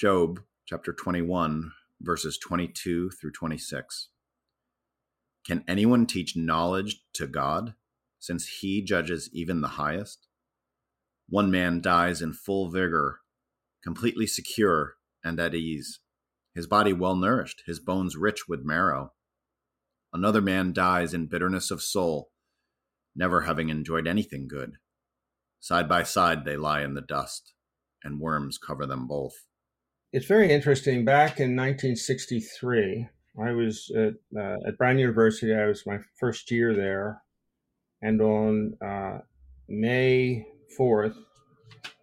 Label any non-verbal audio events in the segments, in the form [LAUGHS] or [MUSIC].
Job chapter 21, verses 22 through 26. Can anyone teach knowledge to God, since he judges even the highest? One man dies in full vigor, completely secure and at ease, his body well nourished, his bones rich with marrow. Another man dies in bitterness of soul, never having enjoyed anything good. Side by side they lie in the dust, and worms cover them both it's very interesting. Back in 1963, I was at, uh, at Brown University. I was my first year there, and on uh, May 4th,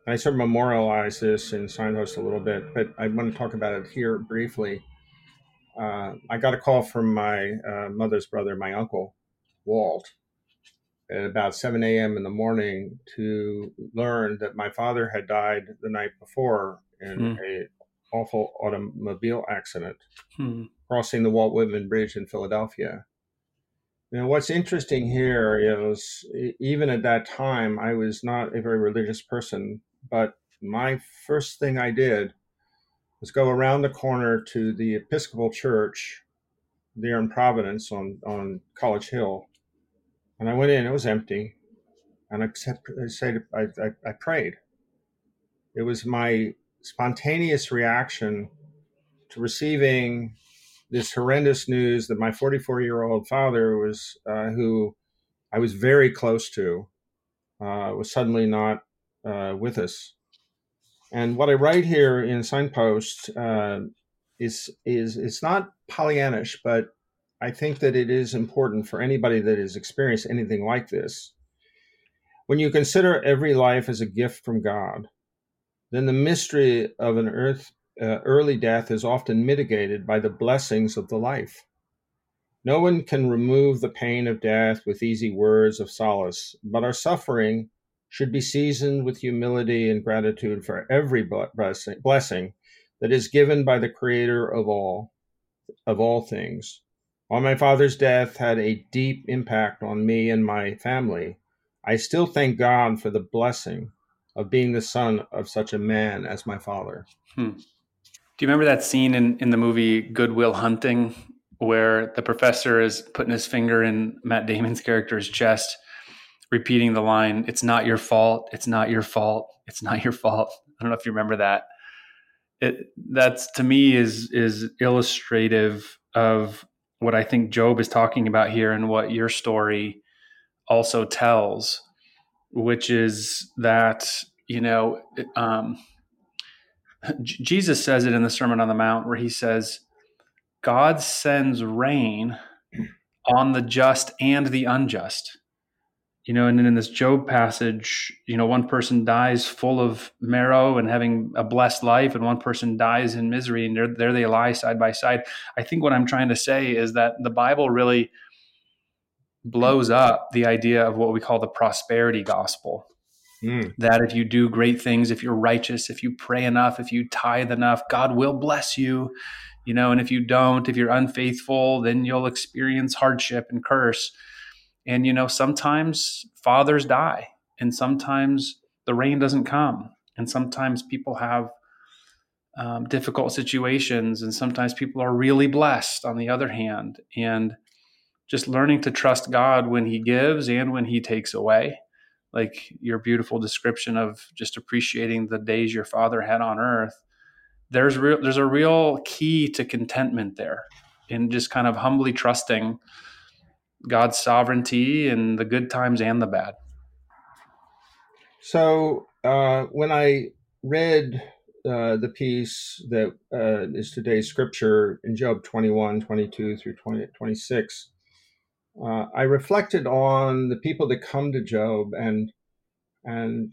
I sort of memorialize this in Signpost a little bit, but I want to talk about it here briefly. Uh, I got a call from my uh, mother's brother, my uncle, Walt, at about 7 a.m. in the morning to learn that my father had died the night before in mm. a awful automobile accident hmm. crossing the Walt Whitman Bridge in Philadelphia. Now, what's interesting here is even at that time, I was not a very religious person, but my first thing I did was go around the corner to the Episcopal Church there in Providence on, on College Hill. And I went in, it was empty. And I said, I, I, I, I prayed. It was my spontaneous reaction to receiving this horrendous news that my 44 year old father was, uh, who I was very close to, uh, was suddenly not uh, with us. And what I write here in Signpost uh, is is it's not Pollyannish, but I think that it is important for anybody that has experienced anything like this. When you consider every life as a gift from God, then the mystery of an earth, uh, early death is often mitigated by the blessings of the life. No one can remove the pain of death with easy words of solace, but our suffering should be seasoned with humility and gratitude for every blessing that is given by the creator of all of all things. While my father's death had a deep impact on me and my family, I still thank God for the blessing of being the son of such a man as my father. Hmm. Do you remember that scene in, in the movie Good Will Hunting where the professor is putting his finger in Matt Damon's character's chest, repeating the line, It's not your fault, it's not your fault, it's not your fault. [LAUGHS] I don't know if you remember that. It that's to me is is illustrative of what I think Job is talking about here and what your story also tells which is that you know um, Jesus says it in the Sermon on the Mount where he says, God sends rain on the just and the unjust. You know, and then in this Job passage, you know, one person dies full of marrow and having a blessed life, and one person dies in misery, and there, there they lie side by side. I think what I'm trying to say is that the Bible really blows up the idea of what we call the prosperity gospel. Mm. That if you do great things, if you're righteous, if you pray enough, if you tithe enough, God will bless you. You know, and if you don't, if you're unfaithful, then you'll experience hardship and curse. And, you know, sometimes fathers die, and sometimes the rain doesn't come, and sometimes people have um, difficult situations, and sometimes people are really blessed on the other hand. And, just learning to trust God when He gives and when He takes away. Like your beautiful description of just appreciating the days your father had on earth. There's real, there's a real key to contentment there, in just kind of humbly trusting God's sovereignty in the good times and the bad. So uh, when I read uh, the piece that uh, is today's scripture in Job 21, 22 through 20, 26, uh, I reflected on the people that come to Job and and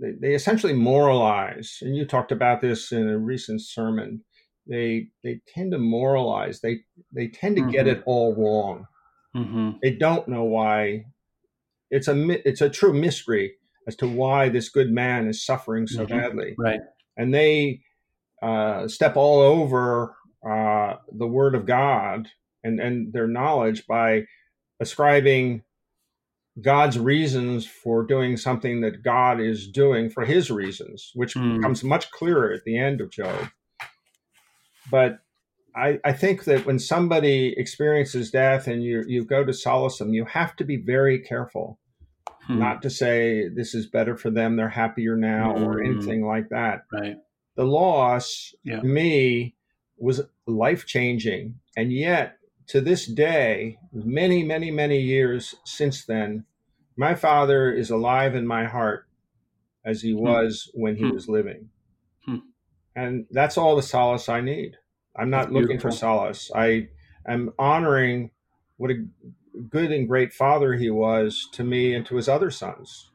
they, they, essentially moralize. And you talked about this in a recent sermon. They they tend to moralize. They they tend to mm-hmm. get it all wrong. Mm-hmm. They don't know why. It's a it's a true mystery as to why this good man is suffering so mm-hmm. badly. Right. And they uh, step all over uh, the word of God and and their knowledge by ascribing God's reasons for doing something that God is doing for his reasons, which mm. becomes much clearer at the end of Job. but I, I think that when somebody experiences death and you you go to solace them, you have to be very careful Hmm. not to say this is better for them, they're happier now, or Mm. anything like that. right. The loss, Yeah. to me, was life changing. And yet, to this day, many, many, many years since then, my father is alive in my heart as he was when he Hmm. was living. Hmm. And that's all the solace I need. I'm not That's looking for solace. I am honoring what a good and great father he was to me and to his other sons.